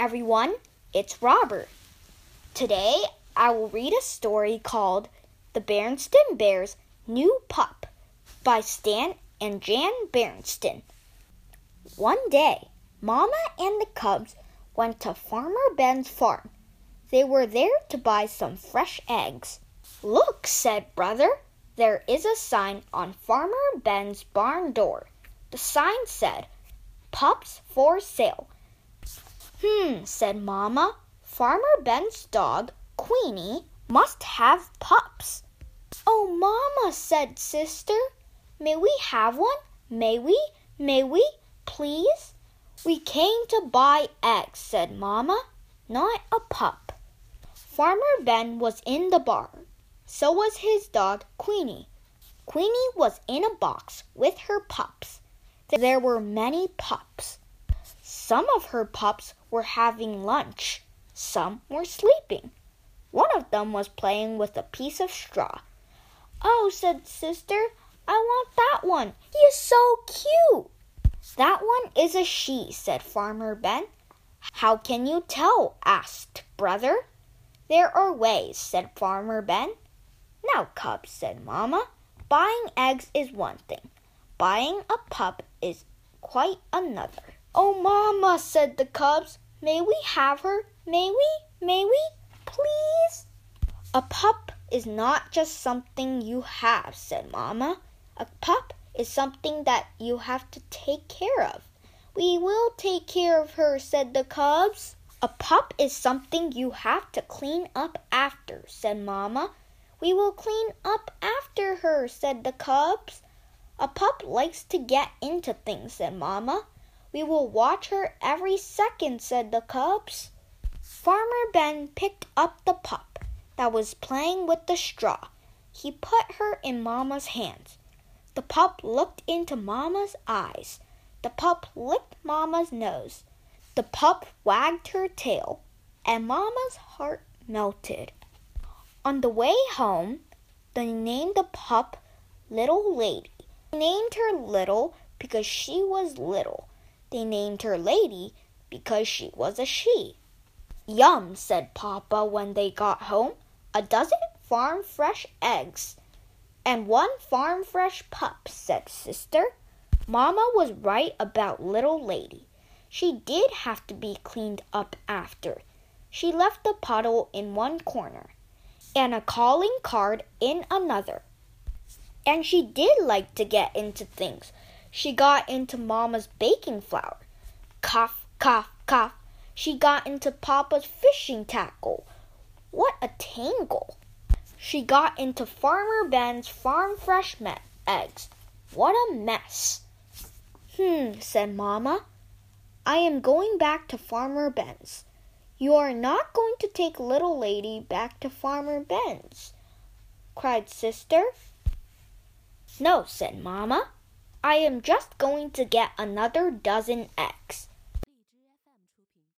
everyone. It's Robert. Today I will read a story called The Berenstain Bears' New Pup by Stan and Jan Berenstain. One day, Mama and the cubs went to Farmer Ben's farm. They were there to buy some fresh eggs. Look, said Brother, there is a sign on Farmer Ben's barn door. The sign said, Pups for sale. Hmm, said Mamma. Farmer Ben's dog, Queenie, must have pups. Oh, Mamma, said Sister, may we have one? May we? May we? Please? We came to buy eggs, said Mamma, not a pup. Farmer Ben was in the barn. So was his dog, Queenie. Queenie was in a box with her pups. There were many pups. Some of her pups were having lunch. Some were sleeping. One of them was playing with a piece of straw. Oh, said Sister, I want that one. He is so cute. That one is a she, said Farmer Ben. How can you tell? asked Brother. There are ways, said Farmer Ben. Now, cubs, said Mamma, buying eggs is one thing. Buying a pup is quite another. Oh, Mamma, said the cubs, may we have her? May we? May we? Please? A pup is not just something you have, said Mamma. A pup is something that you have to take care of. We will take care of her, said the cubs. A pup is something you have to clean up after, said Mamma. We will clean up after her, said the cubs. A pup likes to get into things, said Mamma. We will watch her every second, said the cubs. Farmer Ben picked up the pup that was playing with the straw. He put her in Mamma's hands. The pup looked into Mamma's eyes. The pup licked Mamma's nose. The pup wagged her tail, and Mamma's heart melted. On the way home, they named the pup Little Lady. They named her Little because she was little. They named her Lady because she was a she. Yum, said Papa when they got home. A dozen farm fresh eggs. And one farm fresh pup, said Sister. Mamma was right about Little Lady. She did have to be cleaned up after. She left the puddle in one corner and a calling card in another. And she did like to get into things. She got into Mama's baking flour. Cough, cough, cough. She got into Papa's fishing tackle. What a tangle! She got into Farmer Ben's farm fresh eggs. What a mess! Hmm, said Mamma. I am going back to Farmer Ben's. You are not going to take little lady back to Farmer Ben's, cried Sister. No, said Mamma. I am just going to get another dozen eggs.